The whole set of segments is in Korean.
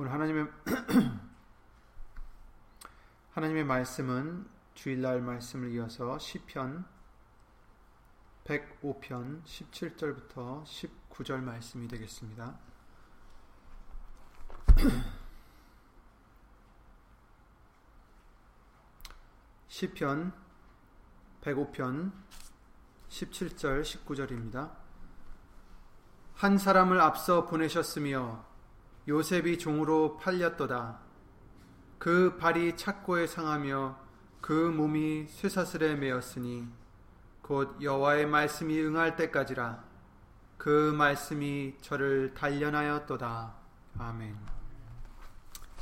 오늘 하나님의 하나님의 말씀은 주일날 말씀을 이어서 시편 105편 17절부터 19절 말씀이 되겠습니다. 시편 105편 17절 19절입니다. 한 사람을 앞서 보내셨으며 요셉이 종으로 팔렸도다. 그 발이 착고에 상하며 그 몸이 쇠사슬에 매었으니 곧 여호와의 말씀이 응할 때까지라 그 말씀이 저를 단련하였도다. 아멘.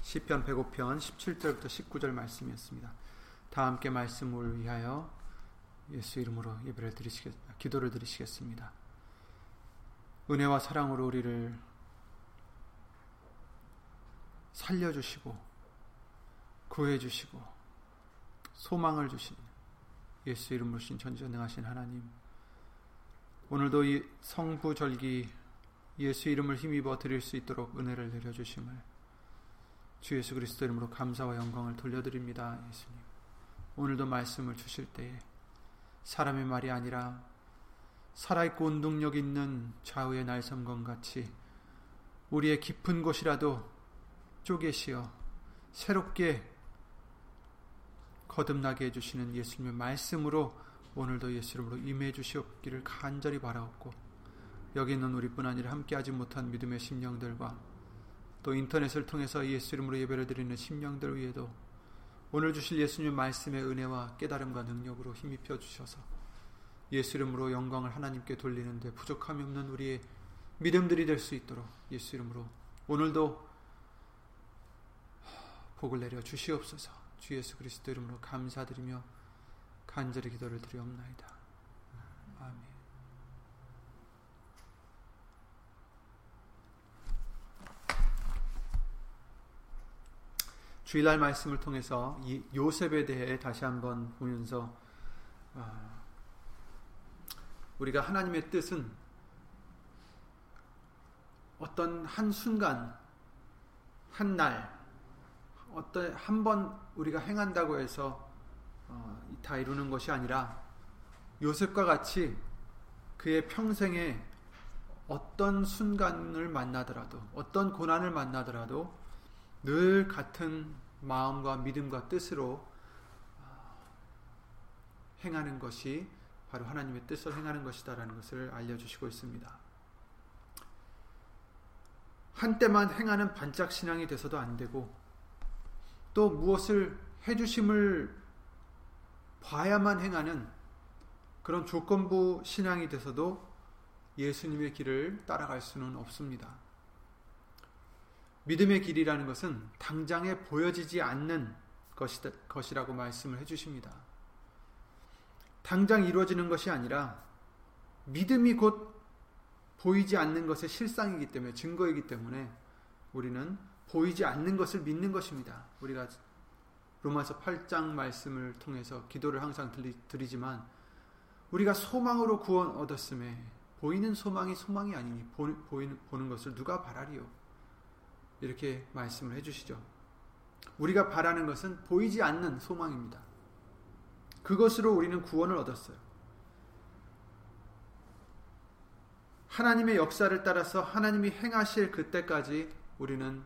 시편 105편 17절부터 19절 말씀이었습니다. 다 함께 말씀을 위하여 예수 이름으로 예배를 드리시겠 기도를 드리시겠습니다. 은혜와 사랑으로 우리를 살려주시고 구해주시고 소망을 주신 예수 이름으로 신 전지전능하신 하나님 오늘도 이 성부절기 예수 이름을 힘입어 드릴 수 있도록 은혜를 내려주심을 주 예수 그리스도 이름으로 감사와 영광을 돌려드립니다 예수님. 오늘도 말씀을 주실 때에 사람의 말이 아니라 살아있고 운동력 있는 좌우의 날섬건 같이 우리의 깊은 곳이라도 쪼개시어 새롭게 거듭나게 해주시는 예수님의 말씀으로 오늘도 예수 이름으로 임해 주시옵기를 간절히 바라옵고 여기 있는 우리뿐 아니라 함께하지 못한 믿음의 심령들과 또 인터넷을 통해서 예수 이름으로 예배를 드리는 심령들 위에도 오늘 주실 예수님 말씀의 은혜와 깨달음과 능력으로 힘입혀 주셔서 예수 이름으로 영광을 하나님께 돌리는데 부족함이 없는 우리의 믿음들이 될 수 있도록 예수 이름으로 오늘도 복을 내려 주시옵소서 주 예수 그리스도 이름으로 감사드리며 간절히 기도를 드리옵나이다. 아멘. 주일날 말씀을 통해서 이 요셉에 대해 다시 한번 보면서 아, 우리가 하나님의 뜻은 어떤 한 순간, 한 날, 어떤 한 번 우리가 행한다고 해서 어, 다 이루는 것이 아니라 요셉과 같이 그의 평생에 어떤 순간을 만나더라도 어떤 고난을 만나더라도 늘 같은 마음과 믿음과 뜻으로 어, 행하는 것이 바로 하나님의 뜻을 행하는 것이다라는 것을 알려주시고 있습니다. 한때만 행하는 반짝 신앙이 돼서도 안 되고 또 무엇을 해주심을 봐야만 행하는 그런 조건부 신앙이 돼서도 예수님의 길을 따라갈 수는 없습니다. 믿음의 길이라는 것은 당장에 보여지지 않는 것이라고 말씀을 해주십니다. 당장 이루어지는 것이 아니라 믿음이 곧 보이지 않는 것의 실상이기 때문에 증거이기 때문에 우리는 보이지 않는 것을 믿는 것입니다. 우리가 로마서 8장 말씀을 통해서 기도를 항상 드리, 지만 우리가 소망으로 구원 얻었음에 보이는 소망이 소망이 아니니 보, 보이는, 보는 것을 누가 바라리요? 이렇게 말씀을 해주시죠. 우리가 바라는 것은 보이지 않는 소망입니다. 그것으로 우리는 구원을 얻었어요. 하나님의 역사를 따라서 하나님이 행하실 그때까지 우리는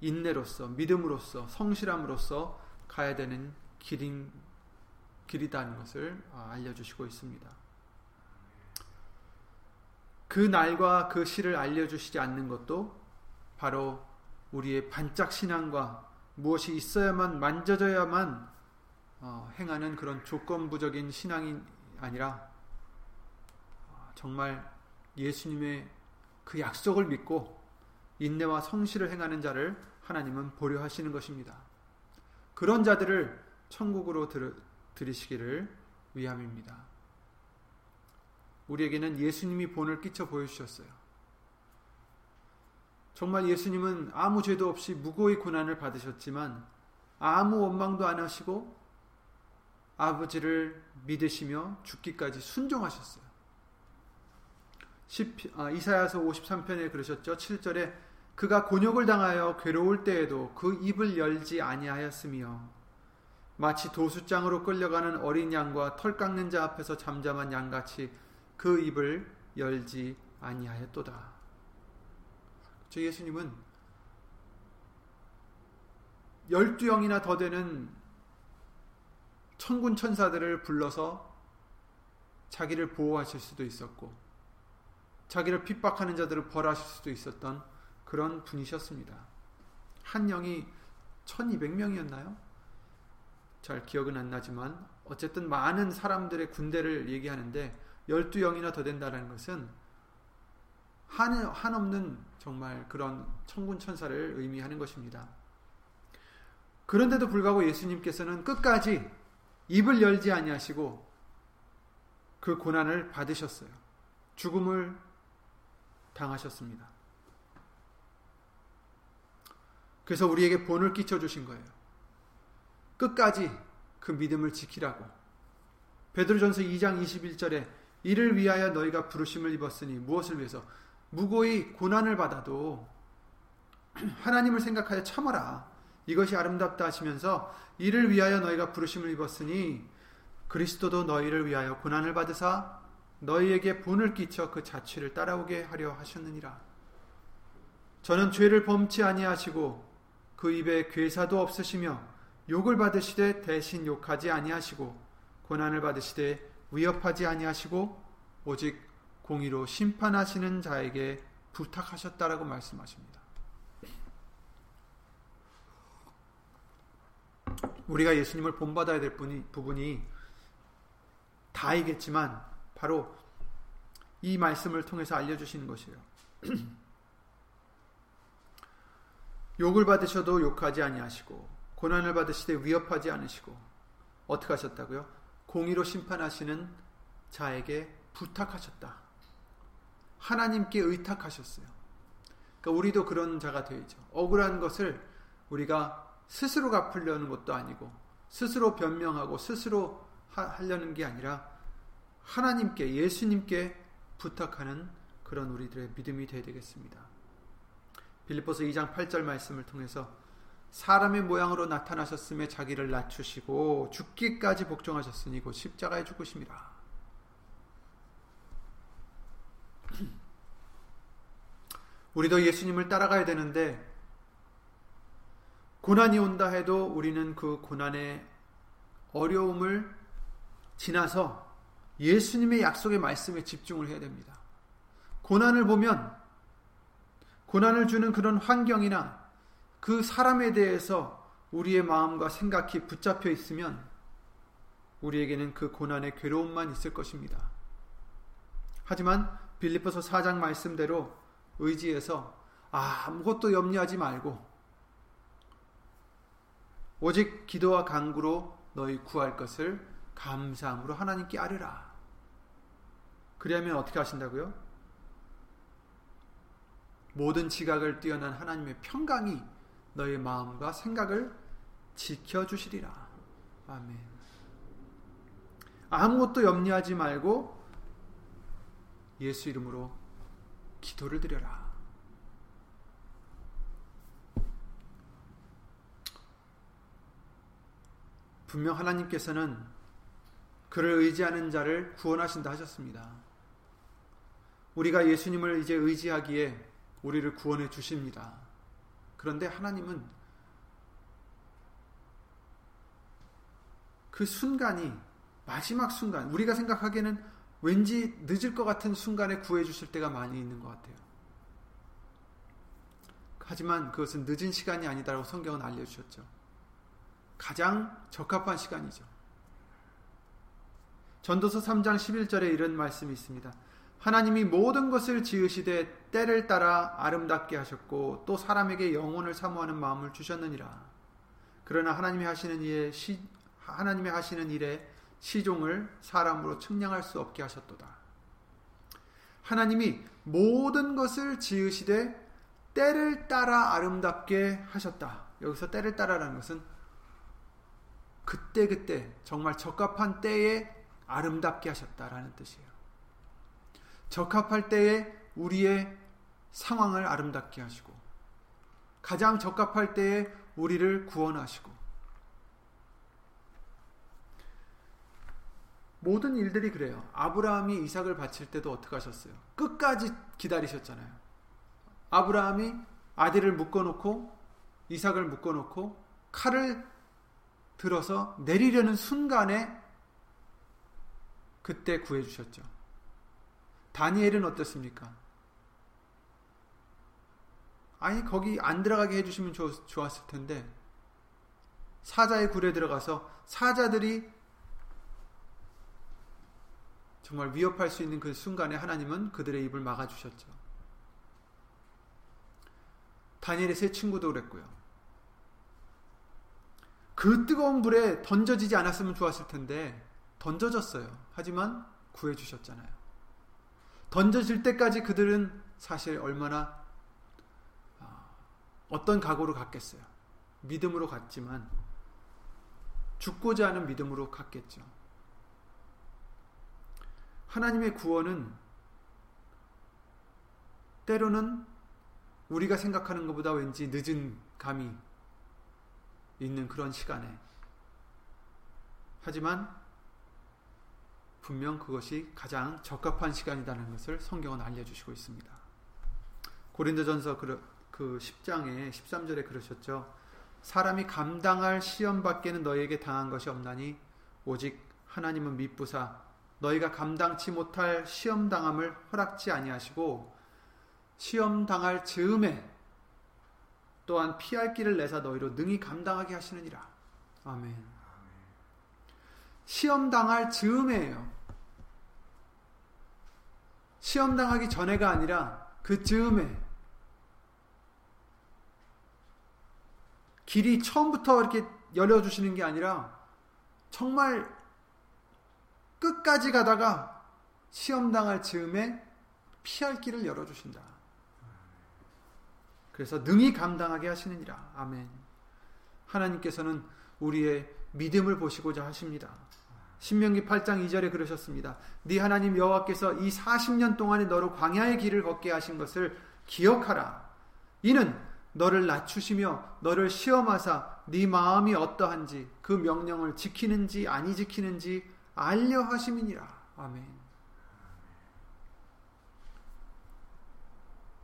인내로서 믿음으로서 성실함으로써 가야 되는 길인 길이다는 것을 아, 알려주시고 있습니다. 그 날과 그 시를 알려주시지 않는 것도 바로 우리의 반짝 신앙과 무엇이 있어야만 만져져야만 어, 행하는 그런 조건부적인 신앙이 아니라 어, 정말 예수님의 그 약속을 믿고 인내와 성실을 행하는 자를 하나님은 보려하시는 것입니다. 그런 자들을 천국으로 들, 들이시기를 위함입니다. 우리에게는 예수님이 본을 끼쳐 보여주셨어요. 정말 예수님은 아무 죄도 없이 무고의 고난을 받으셨지만 아무 원망도 안 하시고 아버지를 믿으시며 죽기까지 순종하셨어요. 아, 이사야서 53편에 그러셨죠. 7절에 그가 곤욕을 당하여 괴로울 때에도 그 입을 열지 아니하였으며 마치 도수장으로 끌려가는 어린 양과 털 깎는 자 앞에서 잠잠한 양같이 그 입을 열지 아니하였도다. 저 예수님은 열두 영이나 더 되는 천군 천사들을 불러서 자기를 보호하실 수도 있었고 자기를 핍박하는 자들을 벌하실 수도 있었던 그런 분이셨습니다. 한 영이 1200명이었나요? 잘 기억은 안 나지만 어쨌든 많은 사람들의 군대를 얘기하는데 12영이나 더 된다는 것은 한, 한없는 정말 그런 천군 천사를 의미하는 것입니다. 그런데도 불구하고 예수님께서는 끝까지 입을 열지 아니하시고 그 고난을 받으셨어요. 죽음을 당하셨습니다. 그래서 우리에게 본을 끼쳐 주신 거예요. 끝까지 그 믿음을 지키라고. 베드로전서 2장 21절에 이를 위하여 너희가 부르심을 입었으니 무엇을 위해서 무고히 고난을 받아도 하나님을 생각하여 참아라. 이것이 아름답다 하시면서 이를 위하여 너희가 부르심을 입었으니 그리스도도 너희를 위하여 고난을 받으사 너희에게 본을 끼쳐 그 자취를 따라오게 하려 하셨느니라. 저는 죄를 범치 아니하시고 그 입에 괴사도 없으시며 욕을 받으시되 대신 욕하지 아니하시고 고난을 받으시되 위협하지 아니하시고 오직 공의로 심판하시는 자에게 부탁하셨다라고 말씀하십니다. 우리가 예수님을 본받아야 될 부분이 다이겠지만 바로 이 말씀을 통해서 알려주시는 것이에요. 욕을 받으셔도 욕하지 아니하시고 고난을 받으시되 위협하지 않으시고 어떻게 하셨다고요? 공의로 심판하시는 자에게 부탁하셨다. 하나님께 의탁하셨어요. 그러니까 우리도 그런 자가 되죠. 억울한 것을 우리가 스스로 갚으려는 것도 아니고 스스로 변명하고 스스로 하려는 게 아니라 하나님께 예수님께 부탁하는 그런 우리들의 믿음이 되어야 되겠습니다. 빌립보서 2장 8절 말씀을 통해서 사람의 모양으로 나타나셨음에 자기를 낮추시고 죽기까지 복종하셨으니 곧 십자가에 죽으심이라. 우리도 예수님을 따라가야 되는데 고난이 온다 해도 우리는 그 고난의 어려움을 지나서 예수님의 약속의 말씀에 집중을 해야 됩니다. 고난을 보면 고난을 주는 그런 환경이나 그 사람에 대해서 우리의 마음과 생각이 붙잡혀 있으면 우리에게는 그 고난의 괴로움만 있을 것입니다. 하지만 빌리포서 4장 말씀대로 의지해서 아무것도 염려하지 말고 오직 기도와 간구로 너희 구할 것을 감사함으로 하나님께 아뢰라. 그리하면 어떻게 하신다고요? 모든 지각을 뛰어난 하나님의 평강이 너의 마음과 생각을 지켜주시리라. 아멘. 아무것도 염려하지 말고 예수 이름으로 기도를 드려라. 분명 하나님께서는 그를 의지하는 자를 구원하신다 하셨습니다. 우리가 예수님을 이제 의지하기에 우리를 구원해 주십니다. 그런데 하나님은 그 순간이 마지막 순간, 우리가 생각하기에는 왠지 늦을 것 같은 순간에 구해 주실 때가 많이 있는 것 같아요. 하지만 그것은 늦은 시간이 아니다라고 성경은 알려주셨죠. 가장 적합한 시간이죠. 전도서 3장 11절에 이런 말씀이 있습니다. 하나님이 모든 것을 지으시되 때를 따라 아름답게 하셨고 또 사람에게 영혼을 사모하는 마음을 주셨느니라. 그러나 하나님이 하시는 일에 시, 하나님이 하시는 일에 시종을 사람으로 측량할 수 없게 하셨도다. 하나님이 모든 것을 지으시되 때를 따라 아름답게 하셨다. 여기서 때를 따라라는 것은 그때그때 정말 적합한 때에 아름답게 하셨다라는 뜻이에요. 적합할 때에 우리의 상황을 아름답게 하시고 가장 적합할 때에 우리를 구원하시고 모든 일들이 그래요. 아브라함이 이삭을 바칠 때도 어떻게 하셨어요? 끝까지 기다리셨잖아요. 아브라함이 아들을 묶어놓고 이삭을 묶어놓고 칼을 들어서 내리려는 순간에 그때 구해주셨죠. 다니엘은 어떻습니까? 아니 거기 안 들어가게 해주시면 좋았을 텐데 사자의 굴에 들어가서 사자들이 정말 위협할 수 있는 그 순간에 하나님은 그들의 입을 막아주셨죠. 다니엘의 세 친구도 그랬고요. 그 뜨거운 불에 던져지지 않았으면 좋았을 텐데 던져졌어요. 하지만 구해주셨잖아요. 던져질 때까지 그들은 사실 얼마나 아, 어떤 각오로 갔겠어요. 믿음으로 갔지만 죽고자 하는 믿음으로 갔겠죠. 하나님의 구원은 때로는 우리가 생각하는 것보다 왠지 늦은 감이 있는 그런 시간에 하지만 분명 그것이 가장 적합한 시간이라는 것을 성경은 알려주시고 있습니다. 고린도전서 그 10장에 13절에 그러셨죠. 사람이 감당할 시험 밖에는 너에게 당한 것이 없나니 오직 하나님은 미쁘사 너희가 감당치 못할 시험 당함을 허락지 아니하시고 시험 당할 즈음에 또한 피할 길을 내사 너희로 능히 감당하게 하시느니라. 아멘. 시험 당할 즈음에요. 시험 당하기 전에가 아니라 그 즈음에 길이 처음부터 이렇게 열어주시는 게 아니라 정말 끝까지 가다가 시험 당할 즈음에 피할 길을 열어주신다. 그래서 능히 감당하게 하시느니라. 아멘. 하나님께서는 우리의 믿음을 보시고자 하십니다. 신명기 8장 2절에 그러셨습니다. 네 하나님 여호와께서 이 40년 동안에 너로 광야의 길을 걷게 하신 것을 기억하라. 이는 너를 낮추시며 너를 시험하사 네 마음이 어떠한지 그 명령을 지키는지 아니 지키는지 알려 하심이니라. 아멘.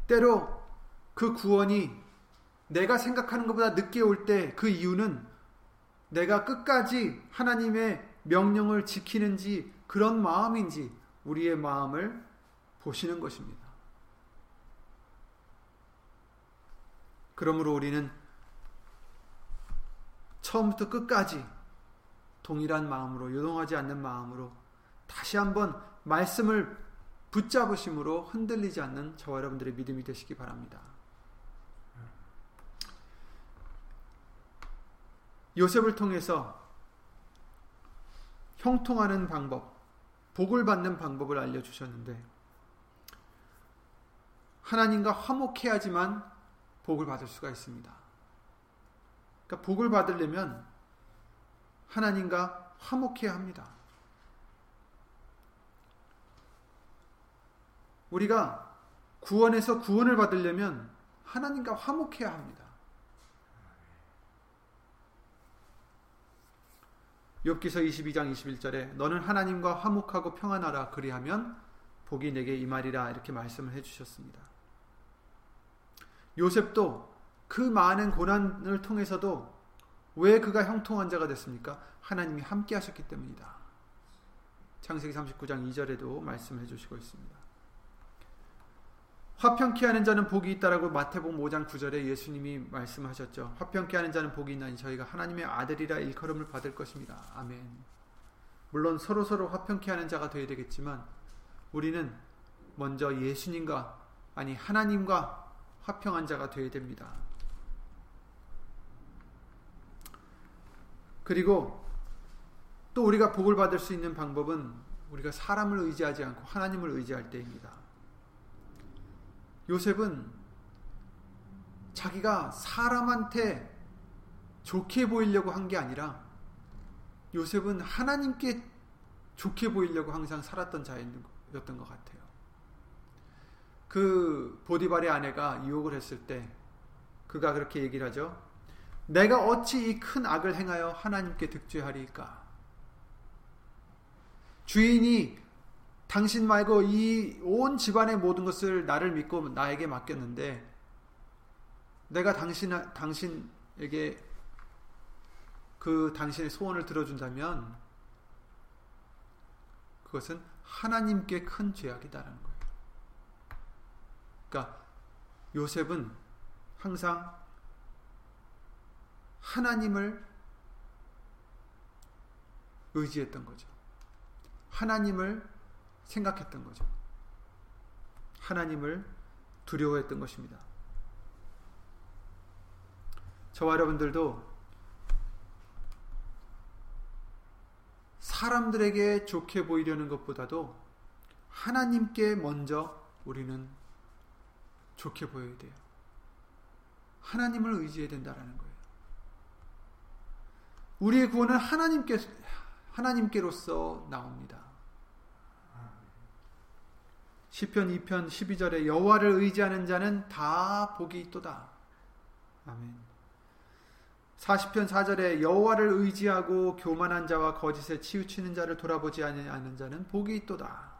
때로 그 구원이 내가 생각하는 것보다 늦게 올 때 그 이유는 내가 끝까지 하나님의 명령을 지키는지 그런 마음인지 우리의 마음을 보시는 것입니다. 그러므로 우리는 처음부터 끝까지 동일한 마음으로 요동하지 않는 마음으로 다시 한번 말씀을 붙잡으심으로 흔들리지 않는 저와 여러분들의 믿음이 되시기 바랍니다. 요셉을 통해서 형통하는 방법, 복을 받는 방법을 알려주셨는데, 하나님과 화목해야지만 복을 받을 수가 있습니다. 그러니까 복을 받으려면 하나님과 화목해야 합니다. 우리가 구원에서 구원을 받으려면 하나님과 화목해야 합니다. 욥기서 22장 21절에 너는 하나님과 화목하고 평안하라 그리하면 복이 내게 임하리라 이렇게 말씀을 해 주셨습니다. 요셉도 그 많은 고난을 통해서도 왜 그가 형통한 자가 됐습니까? 하나님이 함께 하셨기 때문이다. 창세기 39장 2절에도 말씀해 주시고 있습니다. 화평케 하는 자는 복이 있다라고 마태복음 5장 9절에 예수님이 말씀하셨죠. 화평케 하는 자는 복이 있나니 저희가 하나님의 아들이라 일컬음을 받을 것입니다. 아멘. 물론 서로 서로 화평케 하는 자가 되어야 되겠지만 우리는 먼저 예수님과 아니 하나님과 화평한 자가 되어야 됩니다. 그리고 또 우리가 복을 받을 수 있는 방법은 우리가 사람을 의지하지 않고 하나님을 의지할 때입니다. 요셉은 자기가 사람한테 좋게 보이려고 한 게 아니라 요셉은 하나님께 좋게 보이려고 항상 살았던 자였던 것 같아요. 그 보디발의 아내가 유혹을 했을 때 그가 그렇게 얘기를 하죠. 내가 어찌 이 큰 악을 행하여 하나님께 득죄하리까? 주인이 당신 말고 이 온 집안의 모든 것을 나를 믿고 나에게 맡겼는데 내가 당신 당신에게 그 당신의 소원을 들어준다면 그것은 하나님께 큰 죄악이다라는 거예요. 그러니까 요셉은 항상 하나님을 의지했던 거죠. 하나님을 생각했던 거죠. 하나님을 두려워했던 것입니다. 저와 여러분들도 사람들에게 좋게 보이려는 것보다도 하나님께 먼저 우리는 좋게 보여야 돼요. 하나님을 의지해야 된다라는 거예요. 우리의 구원은 하나님께 하나님께로서 나옵니다. 시편 2편 12절에 여호와를 의지하는 자는 다 복이 있도다. 아멘. 40편 4절에 여호와를 의지하고 교만한 자와 거짓에 치우치는 자를 돌아보지 않는 자는 복이 있도다.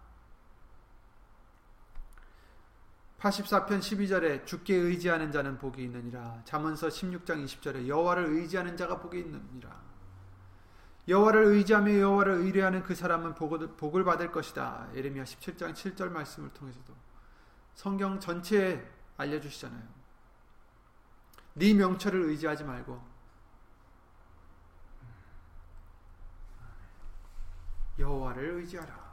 84편 12절에 주께 의지하는 자는 복이 있느니라. 잠언서 16장 20절에 여호와를 의지하는 자가 복이 있느니라. 여호와를 의지하며 여호와를 의뢰하는 그 사람은 복을 받을 것이다. 예레미야 17장 7절 말씀을 통해서도 성경 전체에 알려주시잖아요. 네 명철을 의지하지 말고 여호와를 의지하라.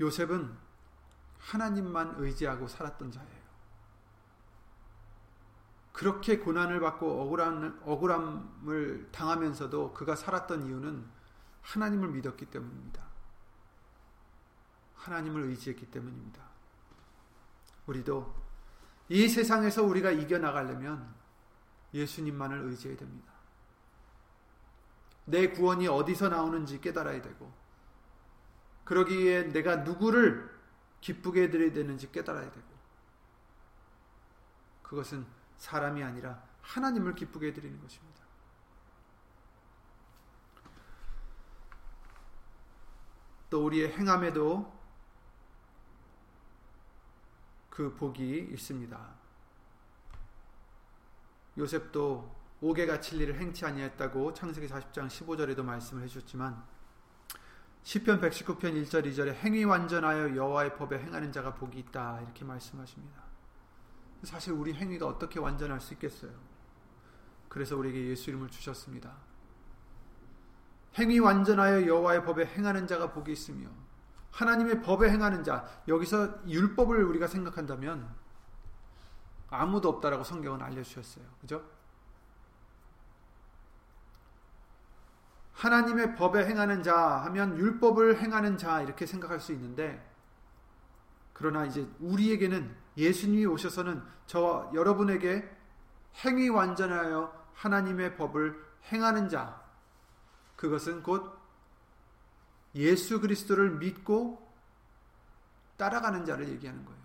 요셉은 하나님만 의지하고 살았던 자예요. 그렇게 고난을 받고 억울함, 억울함을 당하면서도 그가 살았던 이유는 하나님을 믿었기 때문입니다. 하나님을 의지했기 때문입니다. 우리도 이 세상에서 우리가 이겨나가려면 예수님만을 의지해야 됩니다. 내 구원이 어디서 나오는지 깨달아야 되고, 그러기에 내가 누구를 기쁘게 해드려야 되는지 깨달아야 되고, 그것은 사람이 아니라 하나님을 기쁘게 해드리는 것입니다. 또 우리의 행함에도 그 복이 있습니다. 요셉도 갇힐 일을 행치 아니했다고 창세기 40장 15절에도 말씀을 해주셨지만 시편 119편 1절 2절에 행위 완전하여 여호와의 법에 행하는 자가 복이 있다 이렇게 말씀하십니다. 사실 우리 행위가 어떻게 완전할 수 있겠어요? 그래서 우리에게 예수 이름을 주셨습니다. 행위 완전하여 여호와의 법에 행하는 자가 복이 있으며 하나님의 법에 행하는 자 여기서 율법을 우리가 생각한다면 아무도 없다라고 성경은 알려주셨어요. 그죠? 하나님의 법에 행하는 자 하면 율법을 행하는 자 이렇게 생각할 수 있는데 그러나 이제 우리에게는 예수님이 오셔서는 저와 여러분에게 행위 완전하여 하나님의 법을 행하는 자, 그것은 곧 예수 그리스도를 믿고 따라가는 자를 얘기하는 거예요.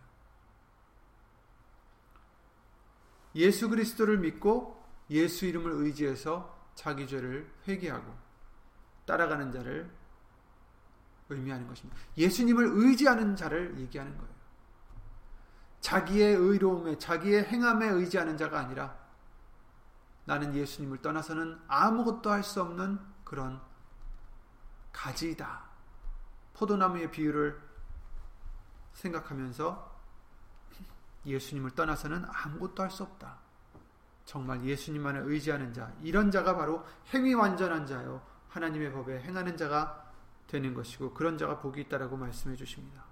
예수 그리스도를 믿고 예수 이름을 의지해서 자기 죄를 회개하고 따라가는 자를 의미하는 것입니다. 예수님을 의지하는 자를 얘기하는 거예요. 자기의 의로움에 자기의 행함에 의지하는 자가 아니라 나는 예수님을 떠나서는 아무것도 할 수 없는 그런 가지이다. 포도나무의 비유를 생각하면서 예수님을 떠나서는 아무것도 할 수 없다. 정말 예수님만을 의지하는 자, 이런 자가 바로 행위 완전한 자요. 하나님의 법에 행하는 자가 되는 것이고 그런 자가 복이 있다라고 말씀해 주십니다.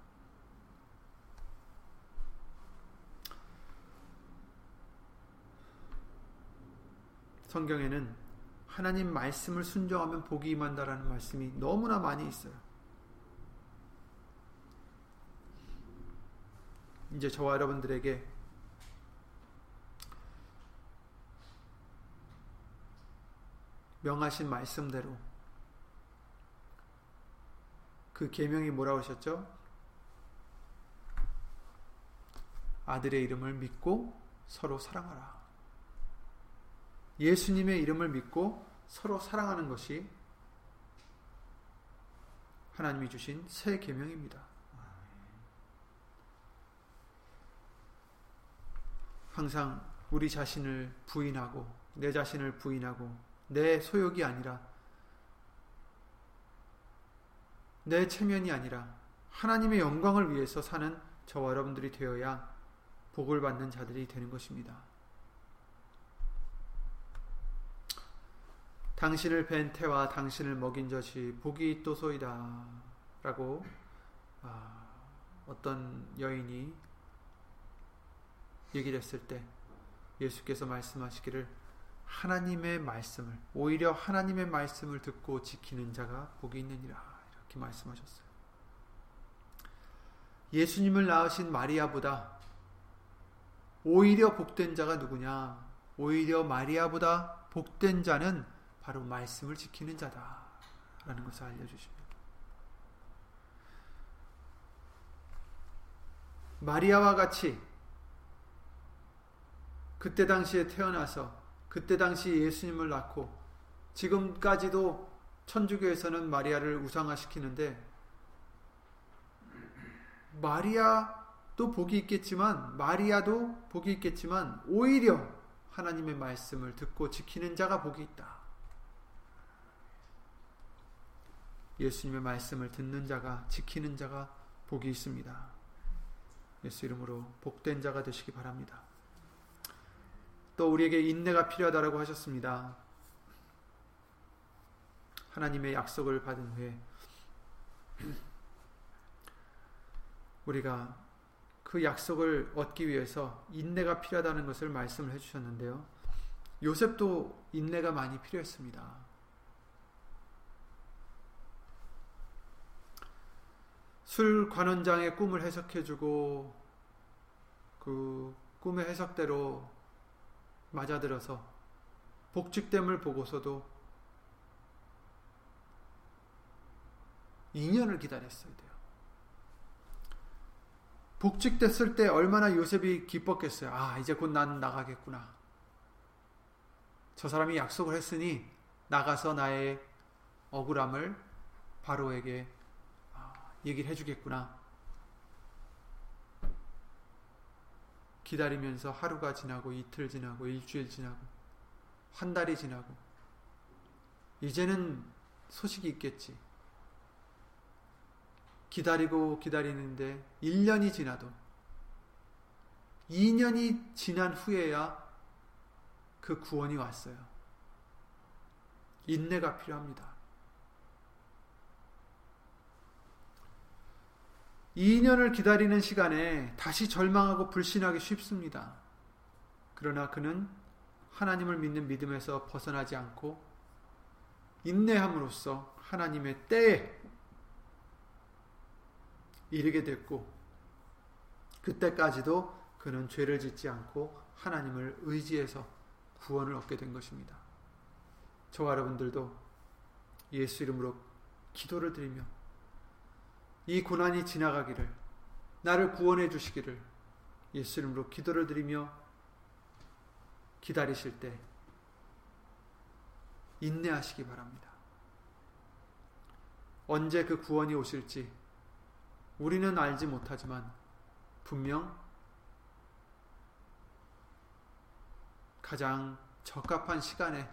성경에는 하나님 말씀을 순종하면 복이 임한다라는 말씀이 너무나 많이 있어요. 이제 저와 여러분들에게 명하신 말씀대로 그 계명이 뭐라고 하셨죠? 아들의 이름을 믿고 서로 사랑하라. 예수님의 이름을 믿고 서로 사랑하는 것이 하나님이 주신 새 계명입니다. 항상 우리 자신을 부인하고 내 자신을 부인하고 내 소욕이 아니라 내 체면이 아니라 하나님의 영광을 위해서 사는 저와 여러분들이 되어야 복을 받는 자들이 되는 것입니다. 당신을 뵌 태와 당신을 먹인 젖이 복이 있도소이다 라고 아, 어떤 여인이 얘기를 했을 때 예수께서 말씀하시기를 하나님의 말씀을 오히려 하나님의 말씀을 듣고 지키는 자가 복이 있느니라 이렇게 말씀하셨어요. 예수님을 낳으신 마리아보다 오히려 복된 자가 누구냐? 오히려 마리아보다 복된 자는 바로 말씀을 지키는 자다. 라는 것을 알려주십니다. 마리아와 같이 그때 당시에 태어나서 그때 당시 예수님을 낳고 지금까지도 천주교에서는 마리아를 우상화시키는데 마리아도 복이 있겠지만 마리아도 복이 있겠지만 오히려 하나님의 말씀을 듣고 지키는 자가 복이 있다. 예수님의 말씀을 듣는 자가 지키는 자가 복이 있습니다. 예수 이름으로 복된 자가 되시기 바랍니다. 또 우리에게 인내가 필요하다라고 하셨습니다. 하나님의 약속을 받은 후에 우리가 그 약속을 얻기 위해서 인내가 필요하다는 것을 말씀을 해주셨는데요. 요셉도 인내가 많이 필요했습니다. 술 관원장의 꿈을 해석해주고 그 꿈의 해석대로 맞아들어서 복직됨을 보고서도 2년을 기다렸어야 돼요. 복직됐을 때 얼마나 요셉이 기뻤겠어요. 아, 이제 곧 난 나가겠구나. 저 사람이 약속을 했으니 나가서 나의 억울함을 바로에게 아, 얘기를 해주겠구나. 기다리면서 하루가 지나고 이틀 지나고 일주일 지나고 한 달이 지나고 이제는 소식이 있겠지. 기다리고 기다리는데 1년이 지나도 2년이 지난 후에야 그 구원이 왔어요. 인내가 필요합니다. 2년을 기다리는 시간에 다시 절망하고 불신하기 쉽습니다. 그러나 그는 하나님을 믿는 믿음에서 벗어나지 않고 인내함으로써 하나님의 때에 이르게 됐고 그때까지도 그는 죄를 짓지 않고 하나님을 의지해서 구원을 얻게 된 것입니다. 저와 여러분들도 예수 이름으로 기도를 드리며 이 고난이 지나가기를 나를 구원해 주시기를 예수 이름으로 기도를 드리며 기다리실 때 인내하시기 바랍니다. 언제 그 구원이 오실지 우리는 알지 못하지만 분명 가장 적합한 시간에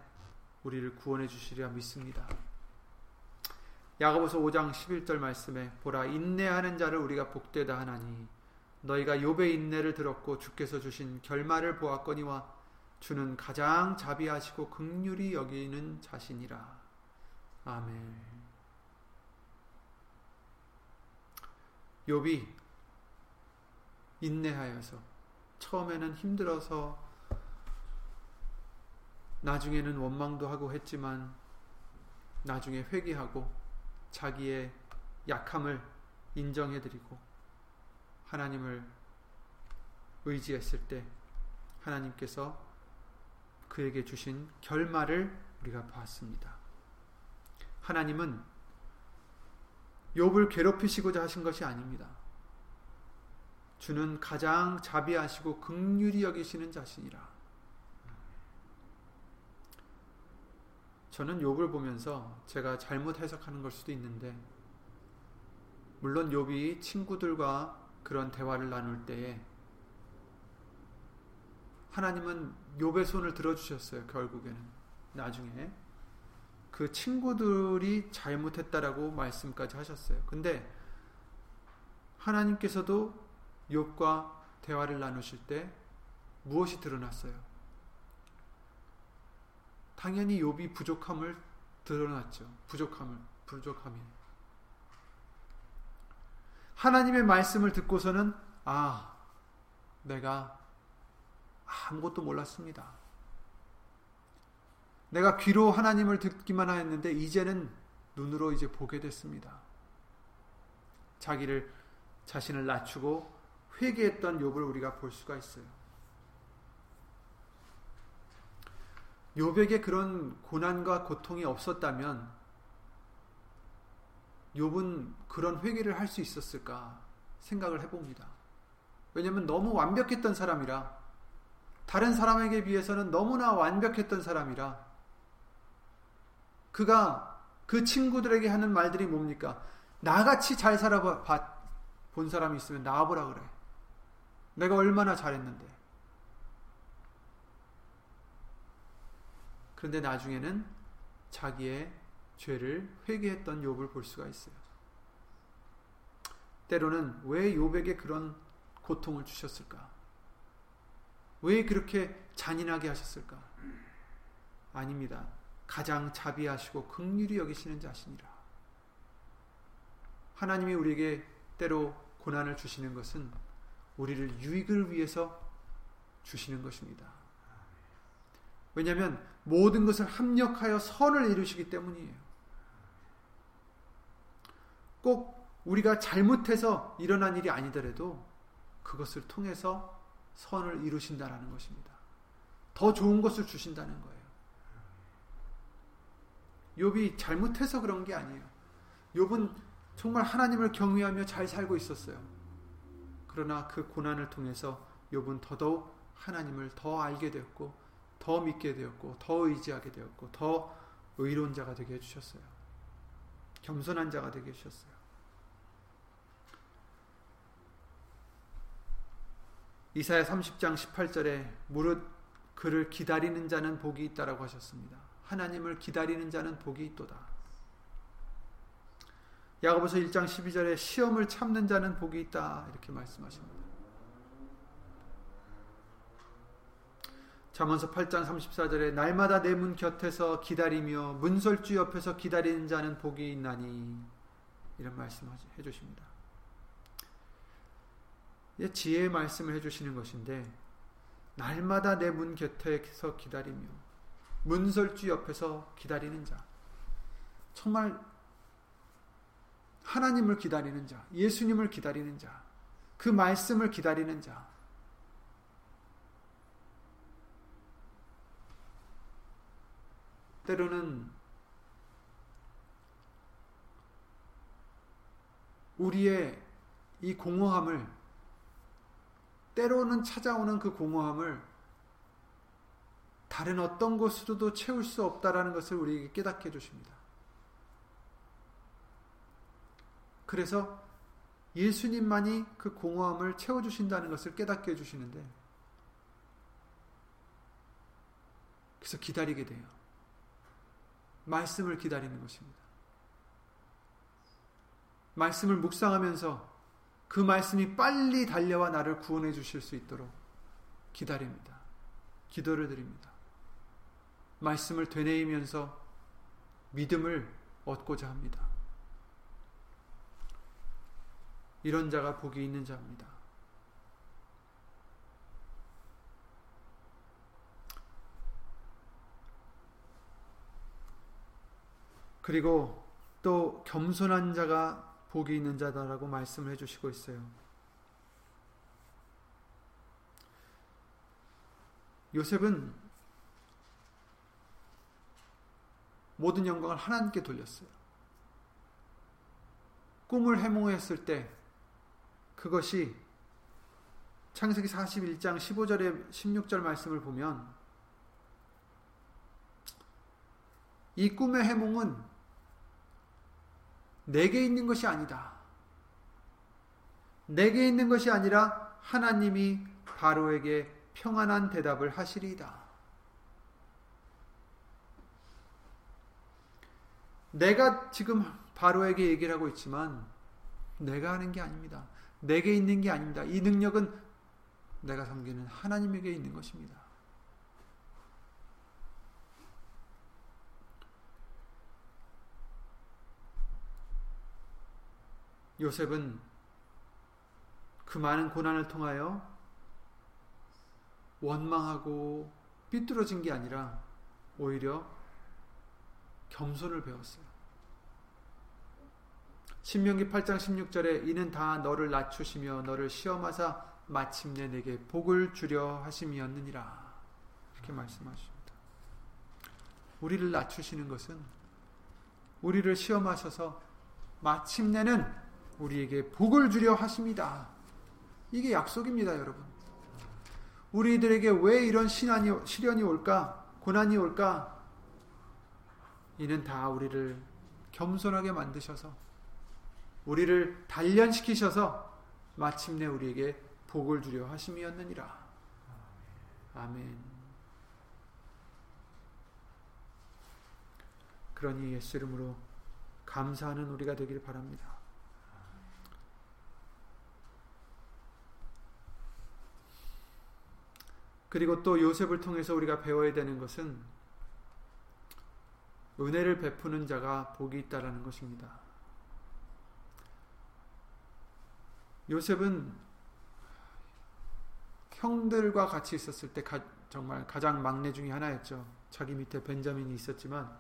우리를 구원해 주시리라 믿습니다. 야고보서 5장 11절 말씀에 보라 인내하는 자를 우리가 복되다 하나니 너희가 욥의 인내를 들었고 주께서 주신 결말을 보았거니와 주는 가장 자비하시고 극률이 여기는 자신이라. 아멘. 욥이 인내하여서 처음에는 힘들어서 나중에는 원망도 하고 했지만 나중에 회개하고 자기의 약함을 인정해드리고 하나님을 의지했을 때 하나님께서 그에게 주신 결말을 우리가 봤습니다. 하나님은 욥을 괴롭히시고자 하신 것이 아닙니다. 주는 가장 자비하시고 극률이 여기시는 자신이라. 저는 욥을 보면서 제가 잘못 해석하는 걸 수도 있는데 물론 욥이 친구들과 그런 대화를 나눌 때에 하나님은 욥의 손을 들어 주셨어요. 결국에는 나중에 그 친구들이 잘못했다라고 말씀까지 하셨어요. 근데 하나님께서도 욥과 대화를 나누실 때 무엇이 드러났어요? 당연히 욥이 부족함을 드러났죠. 부족함을 부족함이. 하나님의 말씀을 듣고서는 아, 내가 아무것도 몰랐습니다. 내가 귀로 하나님을 듣기만 하였는데 이제는 눈으로 이제 보게 됐습니다. 자기를 자신을 낮추고 회개했던 욥을 우리가 볼 수가 있어요. 욥에게 그런 고난과 고통이 없었다면 욥은 그런 회개를 할 수 있었을까 생각을 해봅니다. 왜냐하면 너무 완벽했던 사람이라 다른 사람에게 비해서는 너무나 완벽했던 사람이라 그가 그 친구들에게 하는 말들이 뭡니까? 나같이 잘 살아본 사람이 있으면 나와보라 그래. 내가 얼마나 잘했는데. 그런데 나중에는 자기의 죄를 회개했던 욥을 볼 수가 있어요. 때로는 왜 욥에게 그런 고통을 주셨을까? 왜 그렇게 잔인하게 하셨을까? 아닙니다. 가장 자비하시고 극률이 여기시는 자신이라. 하나님이 우리에게 때로 고난을 주시는 것은 우리를 유익을 위해서 주시는 것입니다. 왜냐하면 모든 것을 합력하여 선을 이루시기 때문이에요. 꼭 우리가 잘못해서 일어난 일이 아니더라도 그것을 통해서 선을 이루신다라는 것입니다. 더 좋은 것을 주신다는 거예요. 욥이 잘못해서 그런 게 아니에요. 욥은 정말 하나님을 경외하며 잘 살고 있었어요. 그러나 그 고난을 통해서 욥은 더더욱 하나님을 더 알게 되었고 더 믿게 되었고 더 의지하게 되었고 더 의로운 자가 되게 해주셨어요. 겸손한 자가 되게 해주셨어요. 이사야 30장 18절에 무릇 그를 기다리는 자는 복이 있다라고 하셨습니다. 하나님을 기다리는 자는 복이 있도다. 야고보서 1장 12절에 시험을 참는 자는 복이 있다 이렇게 말씀하십니다. 잠언서 8장 34절에 날마다 내 문 곁에서 기다리며 문설주 옆에서 기다리는 자는 복이 있나니 이런 말씀해 주십니다. 지혜의 말씀을 해주시는 것인데 날마다 내 문 곁에서 기다리며 문설주 옆에서 기다리는 자 정말 하나님을 기다리는 자 예수님을 기다리는 자그 말씀을 기다리는 자 때로는 우리의 이 공허함을 때로는 찾아오는 그 공허함을 다른 어떤 것으로도 채울 수 없다라는 것을 우리에게 깨닫게 해주십니다. 그래서 예수님만이 그 공허함을 채워주신다는 것을 깨닫게 해주시는데, 그래서 기다리게 돼요. 말씀을 기다리는 것입니다. 말씀을 묵상하면서 그 말씀이 빨리 달려와 나를 구원해 주실 수 있도록 기다립니다. 기도를 드립니다. 말씀을 되뇌이면서 믿음을 얻고자 합니다. 이런 자가 복이 있는 자입니다. 그리고 또 겸손한 자가 복이 있는 자다라고 말씀을 해주시고 있어요. 요셉은 모든 영광을 하나님께 돌렸어요. 꿈을 해몽했을 때 그것이 창세기 41장 15절에 16절 말씀을 보면 이 꿈의 해몽은 내게 있는 것이 아니다. 내게 있는 것이 아니라 하나님이 바로에게 평안한 대답을 하시리이다. 내가 지금 바로에게 얘기를 하고 있지만 내가 하는 게 아닙니다. 내게 있는 게 아닙니다. 이 능력은 내가 섬기는 하나님에게 있는 것입니다. 요셉은 그 많은 고난을 통하여 원망하고 삐뚤어진 게 아니라 오히려 겸손을 배웠어요. 신명기 8장 16절에 이는 다 너를 낮추시며 너를 시험하사 마침내 내게 복을 주려 하심이었느니라. 이렇게 말씀하십니다. 우리를 낮추시는 것은 우리를 시험하셔서 마침내는 우리에게 복을 주려 하십니다. 이게 약속입니다, 여러분. 우리들에게 왜 이런 신안이, 시련이 올까? 고난이 올까? 이는 다 우리를 겸손하게 만드셔서, 우리를 단련시키셔서 마침내 우리에게 복을 주려 하심이었느니라. 아멘. 그러니 예수 이름으로 감사하는 우리가 되길 바랍니다. 그리고 또 요셉을 통해서 우리가 배워야 되는 것은 은혜를 베푸는 자가 복이 있다라는 것입니다. 요셉은 형들과 같이 있었을 때 가, 정말 가장 막내 중의 하나였죠. 자기 밑에 벤자민이 있었지만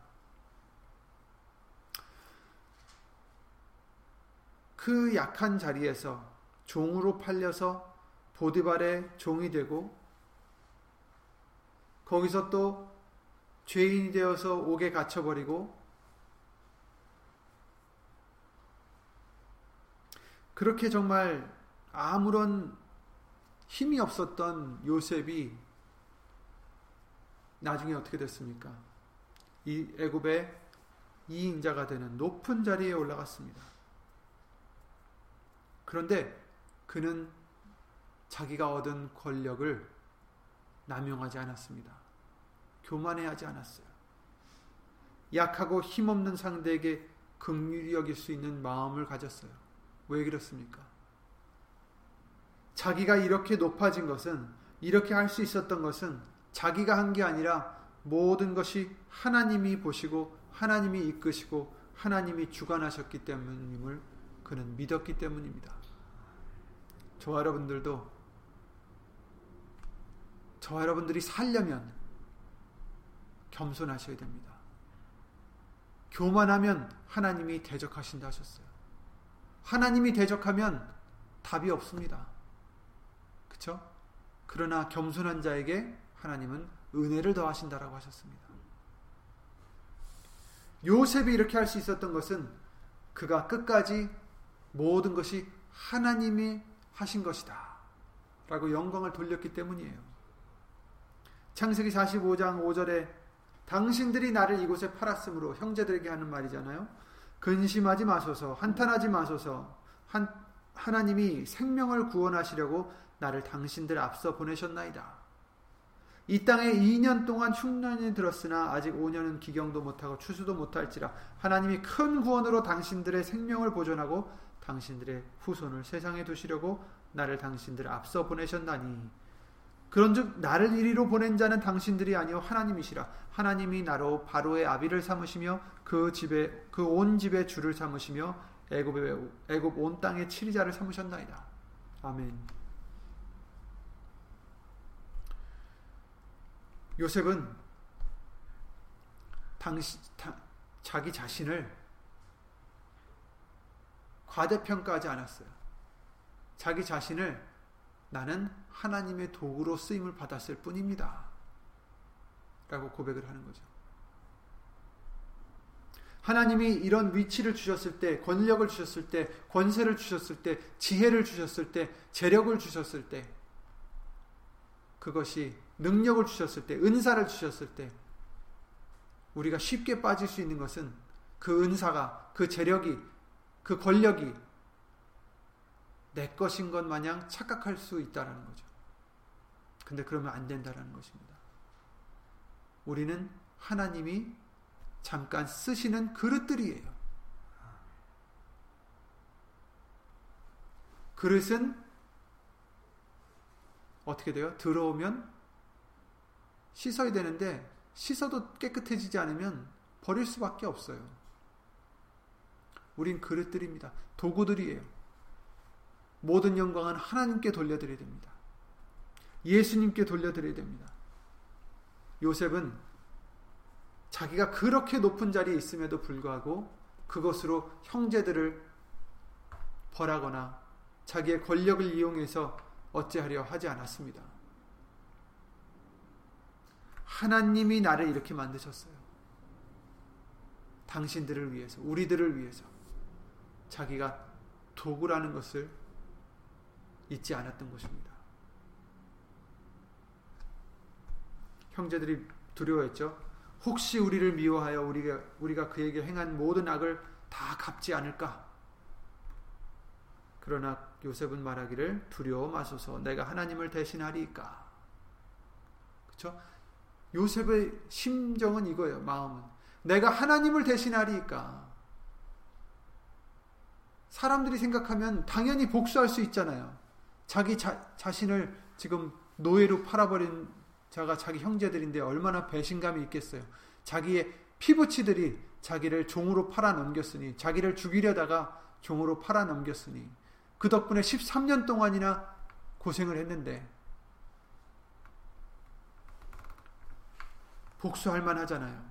그 약한 자리에서 종으로 팔려서 보디발의 종이 되고 거기서 또 죄인이 되어서 옥에 갇혀버리고 그렇게 정말 아무런 힘이 없었던 요셉이 나중에 어떻게 됐습니까? 이 애굽의 이인자가 되는 높은 자리에 올라갔습니다. 그런데 그는 자기가 얻은 권력을 남용하지 않았습니다. 교만해하지 않았어요. 약하고 힘없는 상대에게 긍휼히 여길 수 있는 마음을 가졌어요. 왜 그렇습니까? 자기가 이렇게 높아진 것은 이렇게 할 수 있었던 것은 자기가 한 게 아니라 모든 것이 하나님이 보시고 하나님이 이끄시고 하나님이 주관하셨기 때문임을 그는 믿었기 때문입니다. 저와 여러분들도 저와 여러분들이 살려면 겸손하셔야 됩니다. 교만하면 하나님이 대적하신다 하셨어요. 하나님이 대적하면 답이 없습니다. 그렇죠? 그러나 겸손한 자에게 하나님은 은혜를 더하신다라고 하셨습니다. 요셉이 이렇게 할 수 있었던 것은 그가 끝까지 모든 것이 하나님이 하신 것이다. 라고 영광을 돌렸기 때문이에요. 창세기 45장 5절에 당신들이 나를 이곳에 팔았으므로 형제들에게 하는 말이잖아요. 근심하지 마소서, 한탄하지 마소서. 한, 하나님이 생명을 구원하시려고 나를 당신들 앞서 보내셨나이다. 이 땅에 2년 동안 흉년이 들었으나 아직 5년은 기경도 못하고 추수도 못할지라 하나님이 큰 구원으로 당신들의 생명을 보존하고 당신들의 후손을 세상에 두시려고 나를 당신들 앞서 보내셨나니 그런즉 나를 이리로 보낸 자는 당신들이 아니요 하나님이시라 하나님이 나로 바로의 아비를 삼으시며 그 집에 그 온 집의 주를 삼으시며 애굽의 애굽 온 땅의 치리자를 삼으셨나이다 아멘. 요셉은 당시 다, 자기 자신을 과대평가하지 않았어요. 자기 자신을 나는 하나님의 도구로 쓰임을 받았을 뿐입니다. 라고 고백을 하는 거죠. 하나님이 이런 위치를 주셨을 때, 권력을 주셨을 때, 권세를 주셨을 때, 지혜를 주셨을 때, 재력을 주셨을 때, 그것이 능력을 주셨을 때, 은사를 주셨을 때, 우리가 쉽게 빠질 수 있는 것은 그 은사가, 그 재력이, 그 권력이 내 것인 것 마냥 착각할 수 있다라는 거죠. 근데 그러면 안 된다라는 것입니다. 우리는 하나님이 잠깐 쓰시는 그릇들이에요. 그릇은 어떻게 돼요? 들어오면 씻어야 되는데 씻어도 깨끗해지지 않으면 버릴 수밖에 없어요. 우린 그릇들입니다. 도구들이에요. 모든 영광은 하나님께 돌려드려야 됩니다. 예수님께 돌려드려야 됩니다. 요셉은 자기가 그렇게 높은 자리에 있음에도 불구하고 그것으로 형제들을 벌하거나 자기의 권력을 이용해서 어찌하려 하지 않았습니다. 하나님이 나를 이렇게 만드셨어요. 당신들을 위해서, 우리들을 위해서. 자기가 도구라는 것을 잊지 않았던 것입니다. 형제들이 두려워했죠. 혹시 우리를 미워하여 우리가, 우리가 그에게 행한 모든 악을 다 갚지 않을까? 그러나 요셉은 말하기를 두려워 마소서 내가 하나님을 대신하리까. 그렇죠? 요셉의 심정은 이거예요. 마음은 내가 하나님을 대신하리까. 사람들이 생각하면 당연히 복수할 수 있잖아요. 자기 자, 자신을 지금 노예로 팔아버린 자가 자기 형제들인데 얼마나 배신감이 있겠어요. 자기의 피부치들이 자기를 종으로 팔아 넘겼으니 자기를 죽이려다가 종으로 팔아 넘겼으니 그 덕분에 13년 동안이나 고생을 했는데 복수할 만하잖아요.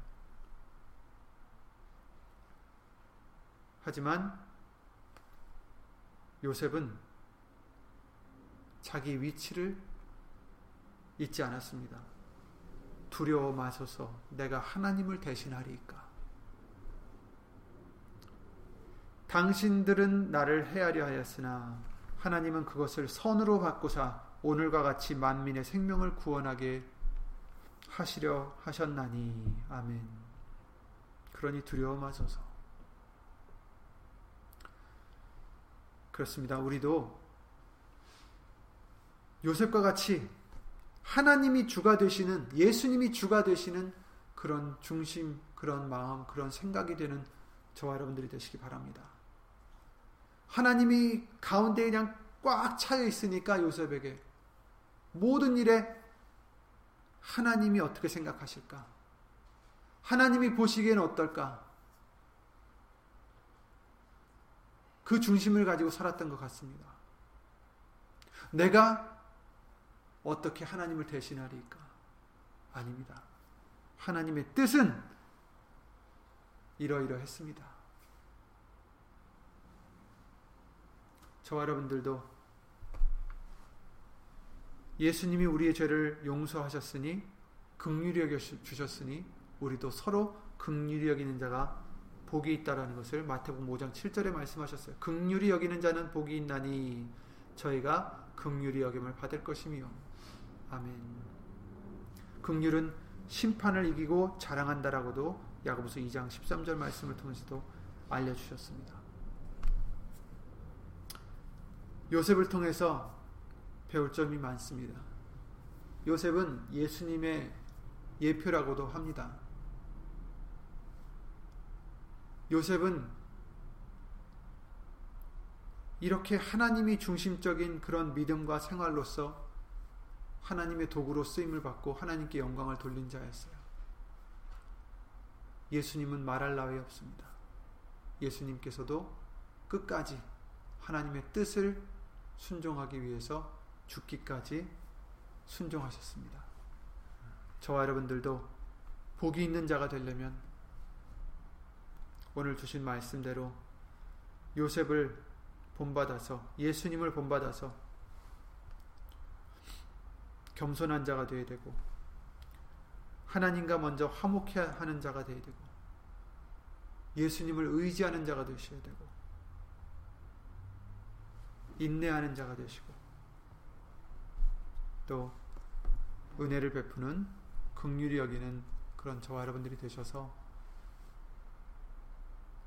하지만 요셉은 자기 위치를 잊지 않았습니다. 두려워 마소서 내가 하나님을 대신하리이까. 당신들은 나를 헤아려 하였으나 하나님은 그것을 선으로 바꾸사 오늘과 같이 만민의 생명을 구원하게 하시려 하셨나니 아멘. 그러니 두려워 마소서. 그렇습니다. 우리도 요셉과 같이 하나님이 주가 되시는 예수님이 주가 되시는 그런 중심, 그런 마음, 그런 생각이 되는 저와 여러분들이 되시기 바랍니다. 하나님이 가운데 그냥 꽉 차여 있으니까 요셉에게 모든 일에 하나님이 어떻게 생각하실까? 하나님이 보시기에는 어떨까? 그 중심을 가지고 살았던 것 같습니다. 내가 어떻게 하나님을 대신하리까? 아닙니다. 하나님의 뜻은 이러이러했습니다. 저와 여러분들도 예수님이 우리의 죄를 용서하셨으니 극률히 여겨 주셨으니 우리도 서로 극률히 여기는 자가 복이 있다라는 것을 마태복음 5장 7절에 말씀하셨어요. 극률히 여기는 자는 복이 있나니 저희가 극률히 여김을 받을 것이며 아멘. 극률은 심판을 이기고 자랑한다라고도 야고보서 2장 13절 말씀을 통해서도 알려 주셨습니다. 요셉을 통해서 배울 점이 많습니다. 요셉은 예수님의 예표라고도 합니다. 요셉은 이렇게 하나님이 중심적인 그런 믿음과 생활로서 하나님의 도구로 쓰임을 받고 하나님께 영광을 돌린 자였어요. 예수님은 말할 나위 없습니다. 예수님께서도 끝까지 하나님의 뜻을 순종하기 위해서 죽기까지 순종하셨습니다. 저와 여러분들도 복이 있는 자가 되려면 오늘 주신 말씀대로 요셉을 본받아서 예수님을 본받아서 겸손한 자가 되어야 되고 하나님과 먼저 화목해 하는 자가 되어야 되고 예수님을 의지하는 자가 되셔야 되고 인내하는 자가 되시고 또 은혜를 베푸는 극률이 여기는 그런 저와 여러분들이 되셔서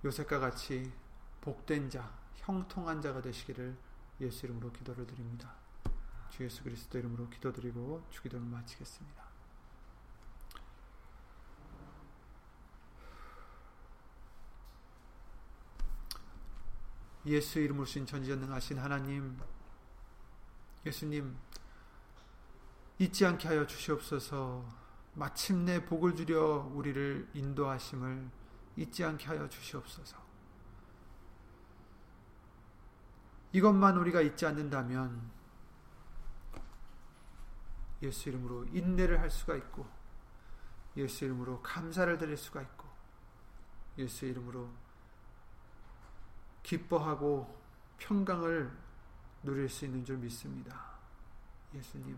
요셉과 같이 복된 자, 형통한 자가 되시기를 예수 이름으로 기도를 드립니다. 주 예수 그리스도 이름으로 기도드리고 주기도를 마치겠습니다. 예수 이름으로 신 전지전능하신 하나님 예수님 잊지 않게 하여 주시옵소서 마침내 복을 주려 우리를 인도하심을 잊지 않게 하여 주시옵소서 이것만 우리가 잊지 않는다면 예수 이름으로 인내를 할 수가 있고 예수 이름으로 감사를 드릴 수가 있고 예수 이름으로 기뻐하고 평강을 누릴 수 있는 줄 믿습니다. 예수님.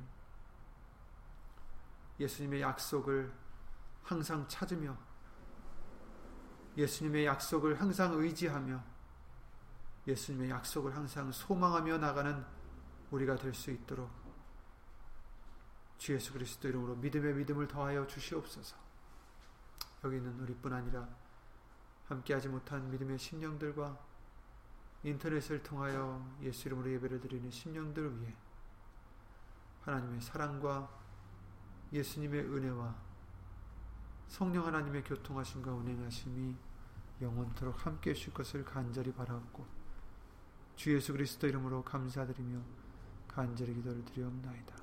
예수님의 약속을 항상 찾으며 예수님의 약속을 항상 의지하며 예수님의 약속을 항상 소망하며 나가는 우리가 될 수 있도록 주 예수 그리스도 이름으로 믿음의 믿음을 더하여 주시옵소서. 여기 있는 우리뿐 아니라 함께하지 못한 믿음의 심령들과 인터넷을 통하여 예수 이름으로 예배를 드리는 심령들 위해 하나님의 사랑과 예수님의 은혜와 성령 하나님의 교통하심과 운행하심이 영원토록 함께 해주실 것을 간절히 바라옵고 주 예수 그리스도 이름으로 감사드리며 간절히 기도를 드리옵나이다.